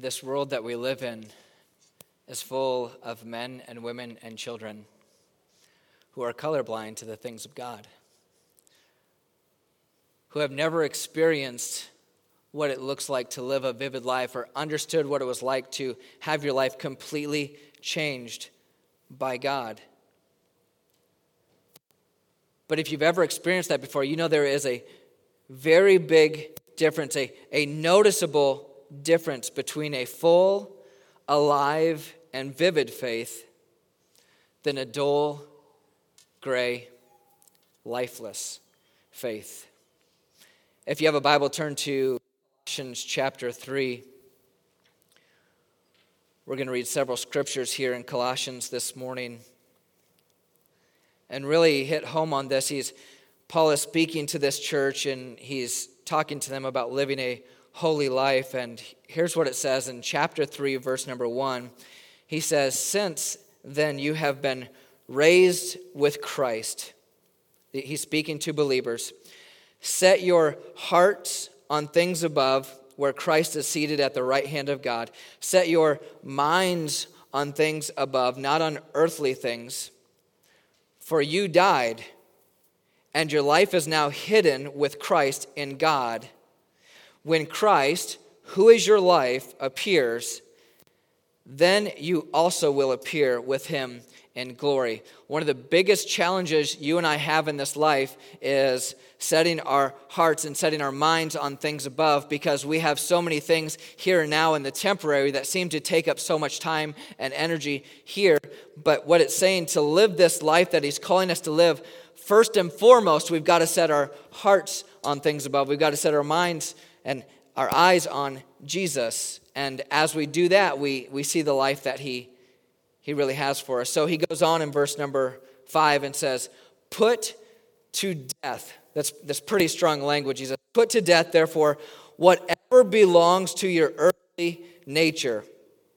this world that we live in is full of men and women and children who are colorblind to the things of God, who have never experienced what it looks like to live a vivid life or understood what it was like to have your life completely changed by God. But if you've ever experienced that before, you know there is a very big difference, a, a noticeable difference between a full, alive, and vivid faith than a dull, gray, lifeless faith. If you have a Bible, turn to Colossians chapter 3. We're going to read several scriptures here in Colossians this morning and really hit home on this. He's Paul is speaking to this church and he's talking to them about living a holy life. And here's what it says in chapter 3, verse number 1. He says, Since then you have been raised with Christ. He's speaking to believers. Set your hearts on things above, where Christ is seated at the right hand of God. Set your minds on things above, not on earthly things. For you died, and your life is now hidden with Christ in God. When Christ, who is your life, appears, then you also will appear with him in glory. One of the biggest challenges you and I have in this life is setting our hearts and setting our minds on things above because we have so many things here and now in the temporary that seem to take up so much time and energy here. But what it's saying to live this life that He's calling us to live, first and foremost, we've got to set our hearts on things above. We've got to set our minds and our eyes on Jesus. And as we do that, we, we see the life that He he really has for us. So he goes on in verse number five and says, Put to death. That's, that's pretty strong language. He says, Put to death, therefore, whatever belongs to your earthly nature.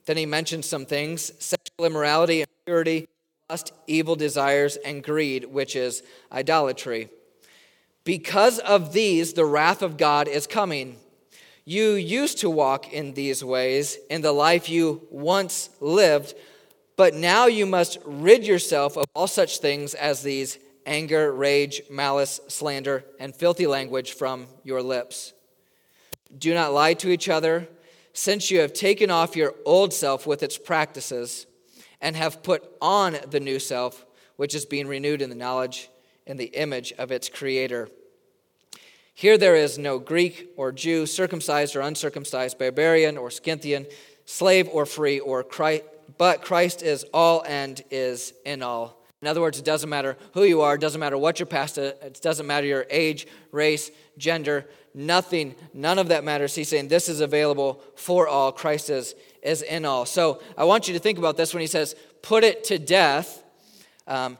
Then he mentions some things sexual immorality, impurity, lust, evil desires, and greed, which is idolatry. Because of these, the wrath of God is coming. You used to walk in these ways in the life you once lived but now you must rid yourself of all such things as these anger, rage, malice, slander, and filthy language from your lips. Do not lie to each other, since you have taken off your old self with its practices and have put on the new self, which is being renewed in the knowledge in the image of its creator. Here there is no Greek or Jew, circumcised or uncircumcised, barbarian or Scythian, slave or free, or Christ but Christ is all and is in all. In other words, it doesn't matter who you are, it doesn't matter what your past is, it doesn't matter your age, race, gender, nothing, none of that matters. He's saying this is available for all. Christ is, is in all. So I want you to think about this when he says, put it to death. Um,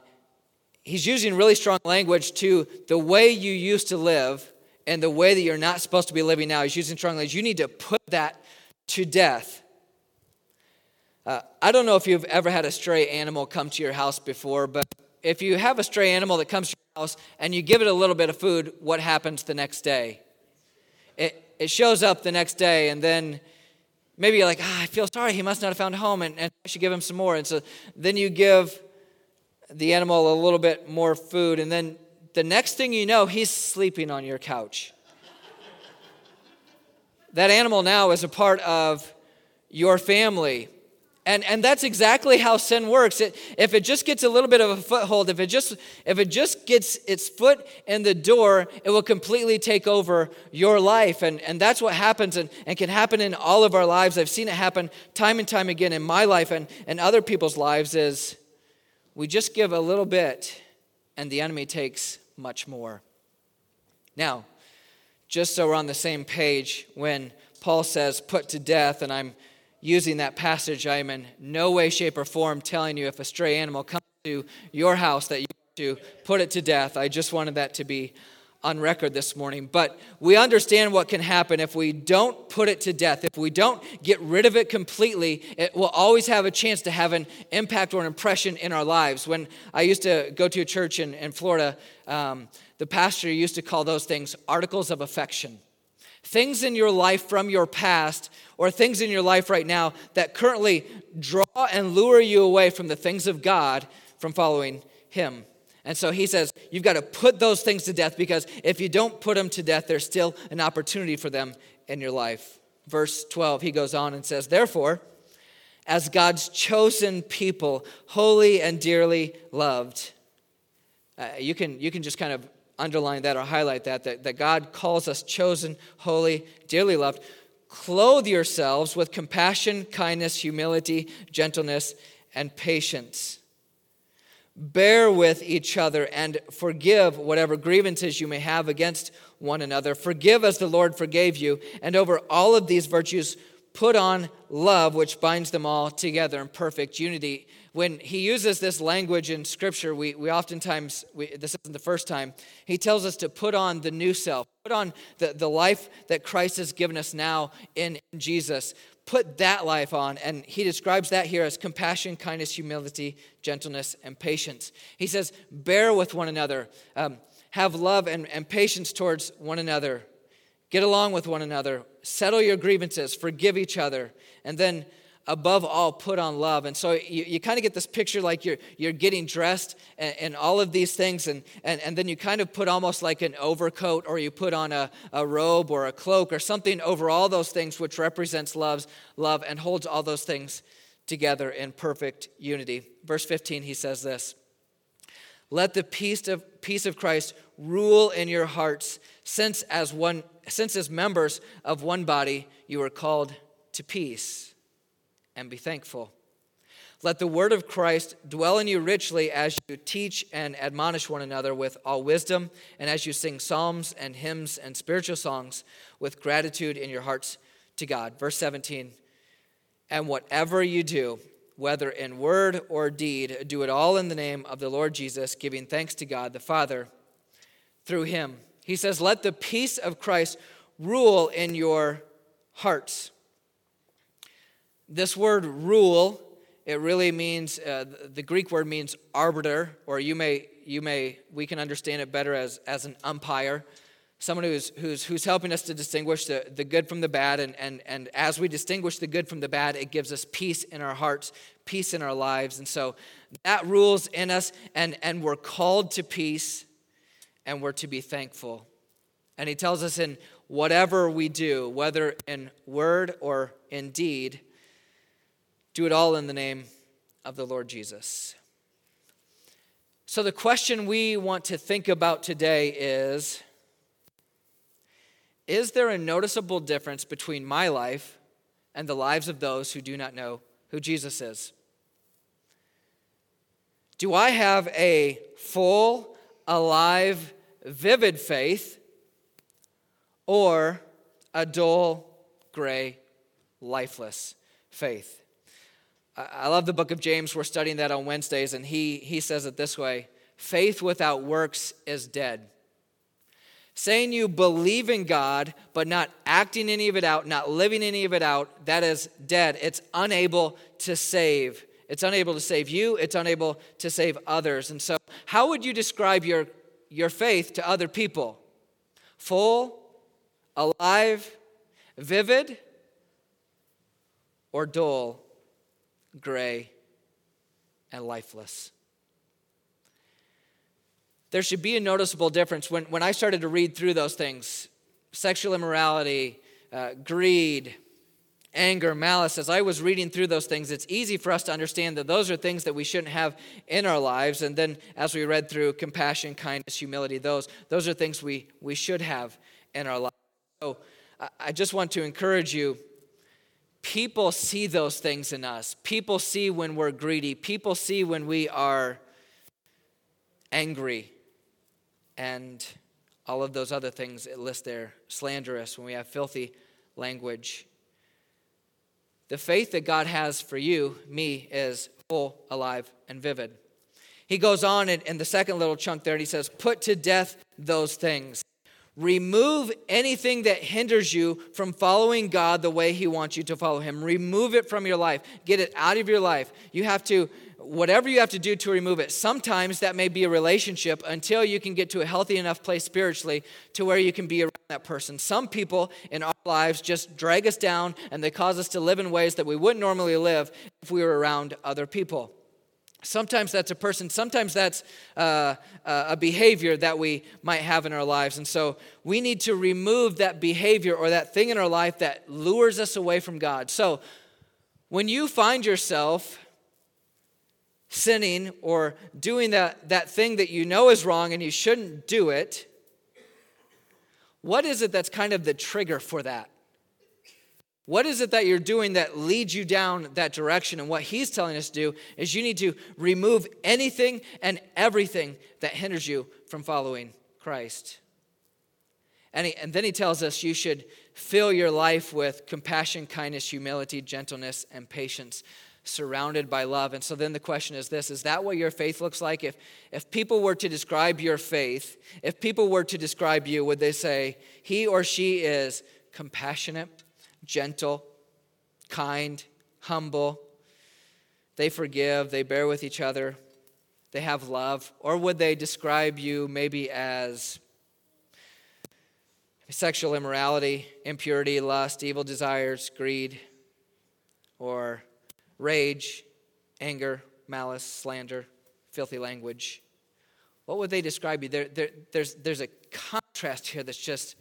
he's using really strong language to the way you used to live and the way that you're not supposed to be living now. He's using strong language. You need to put that to death. Uh, I don't know if you've ever had a stray animal come to your house before, but if you have a stray animal that comes to your house and you give it a little bit of food, what happens the next day? It, it shows up the next day, and then maybe you're like, ah, I feel sorry, he must not have found a home, and, and I should give him some more. And so then you give the animal a little bit more food, and then the next thing you know, he's sleeping on your couch. that animal now is a part of your family. And, and that's exactly how sin works. It, if it just gets a little bit of a foothold, if it, just, if it just gets its foot in the door, it will completely take over your life. And, and that's what happens and, and can happen in all of our lives. I've seen it happen time and time again in my life and, and other people's lives is we just give a little bit and the enemy takes much more. Now, just so we're on the same page, when Paul says put to death, and I'm using that passage, I am in no way, shape, or form telling you if a stray animal comes to your house that you to put it to death. I just wanted that to be on record this morning. But we understand what can happen if we don't put it to death. If we don't get rid of it completely, it will always have a chance to have an impact or an impression in our lives. When I used to go to a church in, in Florida, um, the pastor used to call those things articles of affection. Things in your life from your past or things in your life right now that currently draw and lure you away from the things of God from following Him. And so he says, you've got to put those things to death because if you don't put them to death, there's still an opportunity for them in your life. Verse 12, he goes on and says, Therefore, as God's chosen people, holy and dearly loved. Uh, you, can, you can just kind of underline that or highlight that, that, that God calls us chosen, holy, dearly loved. Clothe yourselves with compassion, kindness, humility, gentleness, and patience. Bear with each other and forgive whatever grievances you may have against one another. Forgive as the Lord forgave you. And over all of these virtues, put on love, which binds them all together in perfect unity. When he uses this language in Scripture, we, we oftentimes, we, this isn't the first time, he tells us to put on the new self, put on the, the life that Christ has given us now in Jesus put that life on. And he describes that here as compassion, kindness, humility, gentleness, and patience. He says, bear with one another, um, have love and, and patience towards one another, get along with one another, settle your grievances, forgive each other, and then above all, put on love. And so you, you kind of get this picture like you're, you're getting dressed and, and, all of these things, and, and, and then you kind of put almost like an overcoat or you put on a, a robe or a cloak or something over all those things, which represents love's, love and holds all those things together in perfect unity. Verse 15, he says this Let the peace of, peace of Christ rule in your hearts, since as, one, since as members of one body you are called to peace and be thankful. Let the word of Christ dwell in you richly as you teach and admonish one another with all wisdom, and as you sing psalms and hymns and spiritual songs with gratitude in your hearts to God. Verse 17 And whatever you do, whether in word or deed, do it all in the name of the Lord Jesus, giving thanks to God the Father through him. He says, Let the peace of Christ rule in your hearts this word rule, it really means, uh, the Greek word means arbiter, or you may, you may, we can understand it better as, as an umpire, someone who's, who's, who's helping us to distinguish the, the good from the bad. And, and, and as we distinguish the good from the bad, it gives us peace in our hearts, peace in our lives. And so that rules in us, and, and we're called to peace, and we're to be thankful. And he tells us in whatever we do, whether in word or in deed, do it all in the name of the Lord Jesus. So, the question we want to think about today is Is there a noticeable difference between my life and the lives of those who do not know who Jesus is? Do I have a full, alive, vivid faith or a dull, gray, lifeless faith? I love the book of James. We're studying that on Wednesdays, and he, he says it this way faith without works is dead. Saying you believe in God, but not acting any of it out, not living any of it out, that is dead. It's unable to save. It's unable to save you, it's unable to save others. And so, how would you describe your, your faith to other people? Full, alive, vivid, or dull gray, and lifeless. There should be a noticeable difference. When, when I started to read through those things sexual immorality, uh, greed, anger, malice, as I was reading through those things, it's easy for us to understand that those are things that we shouldn't have in our lives. And then as we read through compassion, kindness, humility, those, those are things we, we should have in our lives. So I just want to encourage you people see those things in us. People see when we're greedy. People see when we are angry and all of those other things it lists there slanderous, when we have filthy language. The faith that God has for you, me, is full, alive, and vivid. He goes on in, the second little chunk there and he says, Put to death those things Remove anything that hinders you from following God the way He wants you to follow Him. Remove it from your life. Get it out of your life. You have to, whatever you have to do to remove it. Sometimes that may be a relationship until you can get to a healthy enough place spiritually to where you can be around that person. Some people in our lives just drag us down and they cause us to live in ways that we wouldn't normally live if we were around other people. Sometimes that's a person, sometimes that's uh, a behavior that we might have in our lives. And so we need to remove that behavior or that thing in our life that lures us away from God. So when you find yourself sinning or doing that, that thing that you know is wrong and you shouldn't do it, what is it that's kind of the trigger for that? What is it that you're doing that leads you down that direction? And what he's telling us to do is you need to remove anything and everything that hinders you from following Christ. And, he, and then he tells us you should fill your life with compassion, kindness, humility, gentleness, and patience, surrounded by love. And so then the question is this Is that what your faith looks like? If, if people were to describe your faith, if people were to describe you, would they say, he or she is compassionate? Gentle, kind, humble. They forgive, they bear with each other, they have love. Or would they describe you maybe as sexual immorality, impurity, lust, evil desires, greed, or rage, anger, malice, slander, filthy language? What would they describe you? There, there, there's, there's a contrast here that's just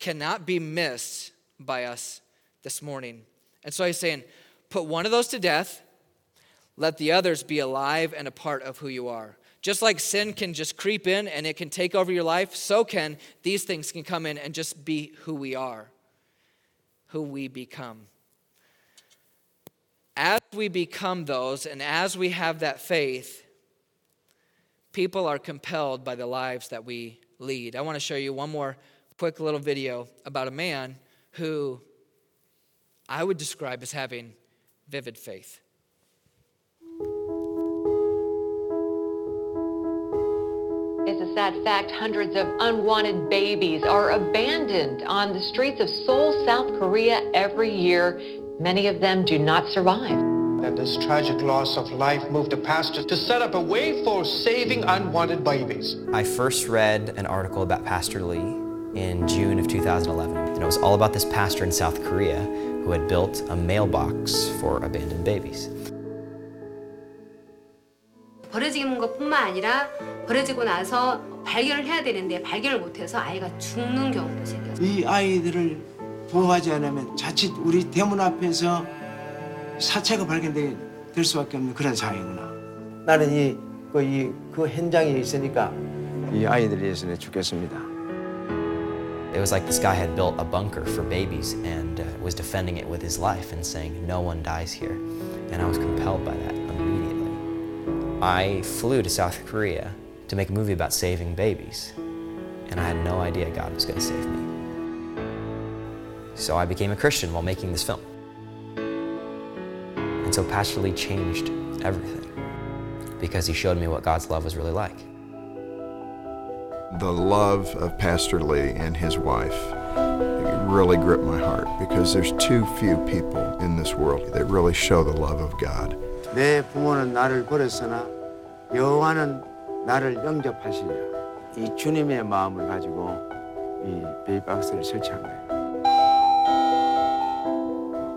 cannot be missed by us this morning. And so he's saying, put one of those to death, let the others be alive and a part of who you are. Just like sin can just creep in and it can take over your life, so can these things can come in and just be who we are, who we become. As we become those and as we have that faith, people are compelled by the lives that we lead. I want to show you one more quick little video about a man who I would describe as having vivid faith. It's a sad fact hundreds of unwanted babies are abandoned on the streets of Seoul, South Korea every year. Many of them do not survive. And this tragic loss of life moved the pastor to set up a way for saving unwanted babies. I first read an article about Pastor Lee in June of 2011, and it was all about this pastor in South Korea who had built a mailbox for abandoned babies. 버려지는 것뿐만 아니라 버려지고 나서 발견을 해야 되는데 발견을 못해서 아이가 죽는 경우도 생겼어요. 이 아이들을 보호하지 않으면 자칫 우리 대문 앞에서 사체가 발견될 수밖에 없는 그런 상황이구나. 나는 이, 그, 이, 그 현장에 있으니까 이 아이들을 위해서 죽겠습니다. It was like this guy had built a bunker for babies and uh, was defending it with his life and saying, no one dies here. And I was compelled by that immediately. I flew to South Korea to make a movie about saving babies, and I had no idea God was going to save me. So I became a Christian while making this film. And so Pastor Lee changed everything because he showed me what God's love was really like the love of Pastor Lee and his wife really gripped my heart because there's too few people in this world that really show the love of God. 내 부모는 나를 버렸으나 여호와는 나를 영접하시리라. 이 주님의 마음을 가지고 이 베이박스를 설치한 거예요.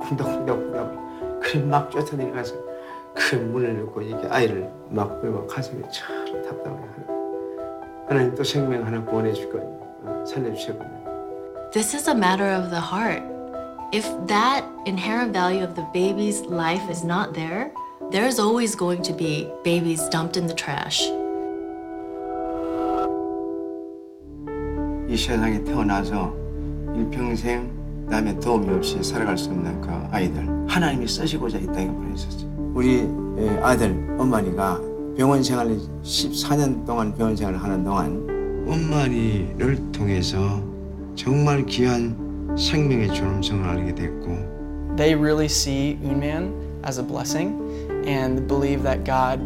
쿵덕쿵덕쿵덕 그래 막 쫓아내려가서 그 문을 열고 이게 아이를 막 끌고 가슴이 참 답답해 하는 하나님 또 생명 하나 보내줄 거예요. This is a matter of the heart. If that inherent value of the baby's life is not there, there's always going to be babies dumped in the trash. 이 세상에 태어나서 일평생 남의 도움이 없이 살아갈 수 없는 그 아이들 하나님이 쓰시고자 이 땅에 보내셨어요. 우리 아들 어머니가 병원 생활을 14년 동안 병원 생활을 하는 동안 엄마니를 통해서 정말 귀한 생명의 존엄성을 알게 됐고 They really see Unman as a blessing and believe that God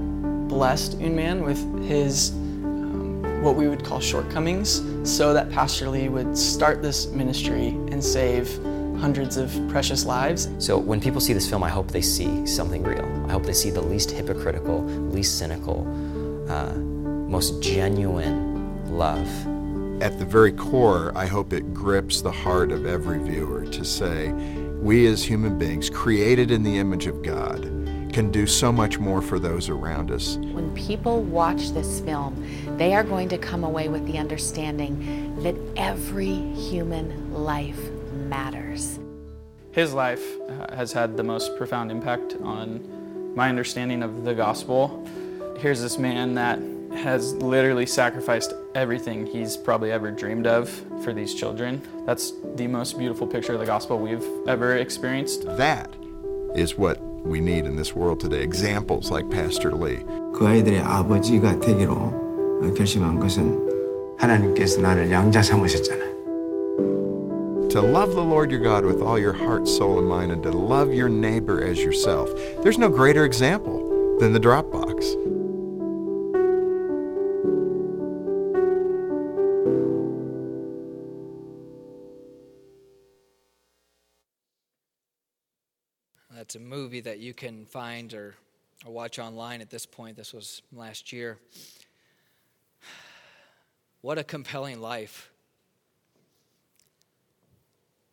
blessed Unman with his um, what we would call shortcomings so that Pastor Lee would start this ministry and save hundreds of precious lives. So when people see this film, I hope they see something real. I hope they see the least hypocritical, least cynical, uh, most genuine love. At the very core, I hope it grips the heart of every viewer to say, we as human beings, created in the image of God, can do so much more for those around us. When people watch this film, they are going to come away with the understanding that every human life matters. His life uh, has had the most profound impact on my understanding of the gospel. Here's this man that has literally sacrificed everything he's probably ever dreamed of for these children. That's the most beautiful picture of the gospel we've ever experienced. That is what we need in this world today. Examples like Pastor Lee. 그 아이들의 아버지가 되기로 결심한 것은 하나님께서 나를 양자 삼으셨잖아요. To love the Lord your God with all your heart, soul, and mind, and to love your neighbor as yourself. There's no greater example than the Dropbox. That's a movie that you can find or, watch online at this point. This was last year. What a compelling life.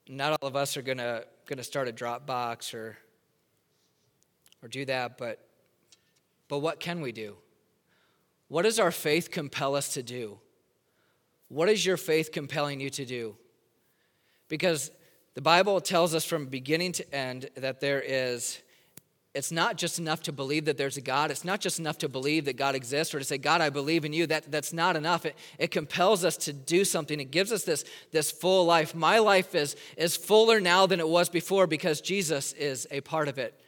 Not all of us are going to going to start a Dropbox or or do that, but but what can we do? What does our faith compel us to do? What is your faith compelling you to do? Because the Bible tells us from beginning to end that there is, it's not just enough to believe that there's a God. It's not just enough to believe that God exists or to say, God, I believe in you. That, that's not enough. It, it compels us to do something. It gives us this, this full life. My life is, is fuller now than it was before because Jesus is a part of it.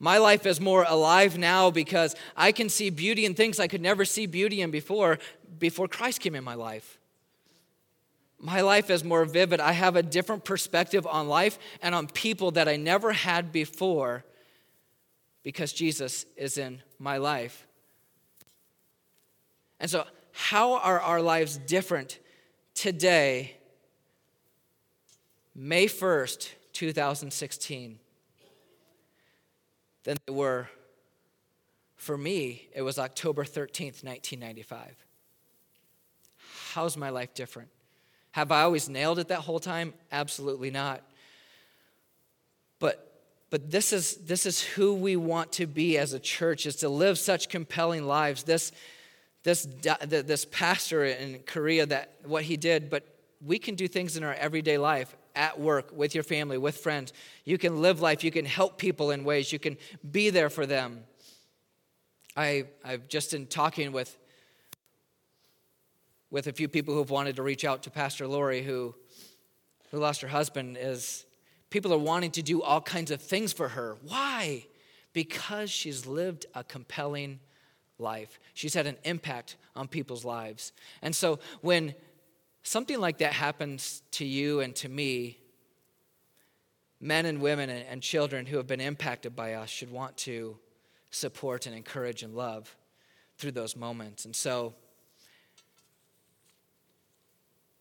My life is more alive now because I can see beauty in things I could never see beauty in before, before Christ came in my life. My life is more vivid. I have a different perspective on life and on people that I never had before because Jesus is in my life. And so, how are our lives different today, May 1st, 2016, than they were? For me, it was October 13th, 1995. How's my life different? Have I always nailed it that whole time? Absolutely not. But but this is this is who we want to be as a church is to live such compelling lives. This this this pastor in Korea that what he did, but we can do things in our everyday life at work, with your family, with friends. You can live life, you can help people in ways, you can be there for them. I, I've just in talking with with a few people who've wanted to reach out to Pastor Lori, who, who lost her husband, is people are wanting to do all kinds of things for her. Why? Because she's lived a compelling life. She's had an impact on people's lives. And so when something like that happens to you and to me, men and women and children who have been impacted by us should want to support and encourage and love through those moments. And so,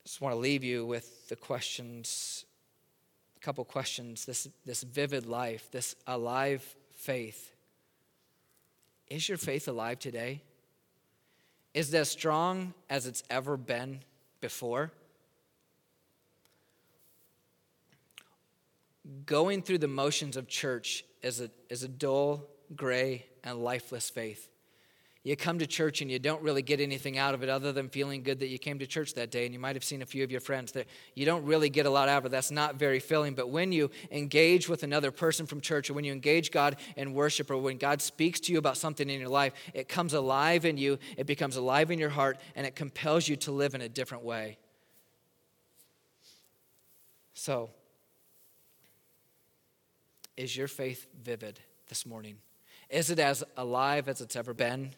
I just want to leave you with the questions, couple questions. This, this vivid life, this alive faith. Is your faith alive today? Is it as strong as it's ever been before? Going through the motions of church is a, is a dull, gray, and lifeless faith you come to church and you don't really get anything out of it other than feeling good that you came to church that day and you might have seen a few of your friends that you don't really get a lot out of it. That's not very filling. But when you engage with another person from church or when you engage god in worship or when god speaks to you about something in your life it comes alive in you it becomes alive in your heart and it compels you to live in a different way. So is your faith vivid this morning? Is it as alive as it's ever been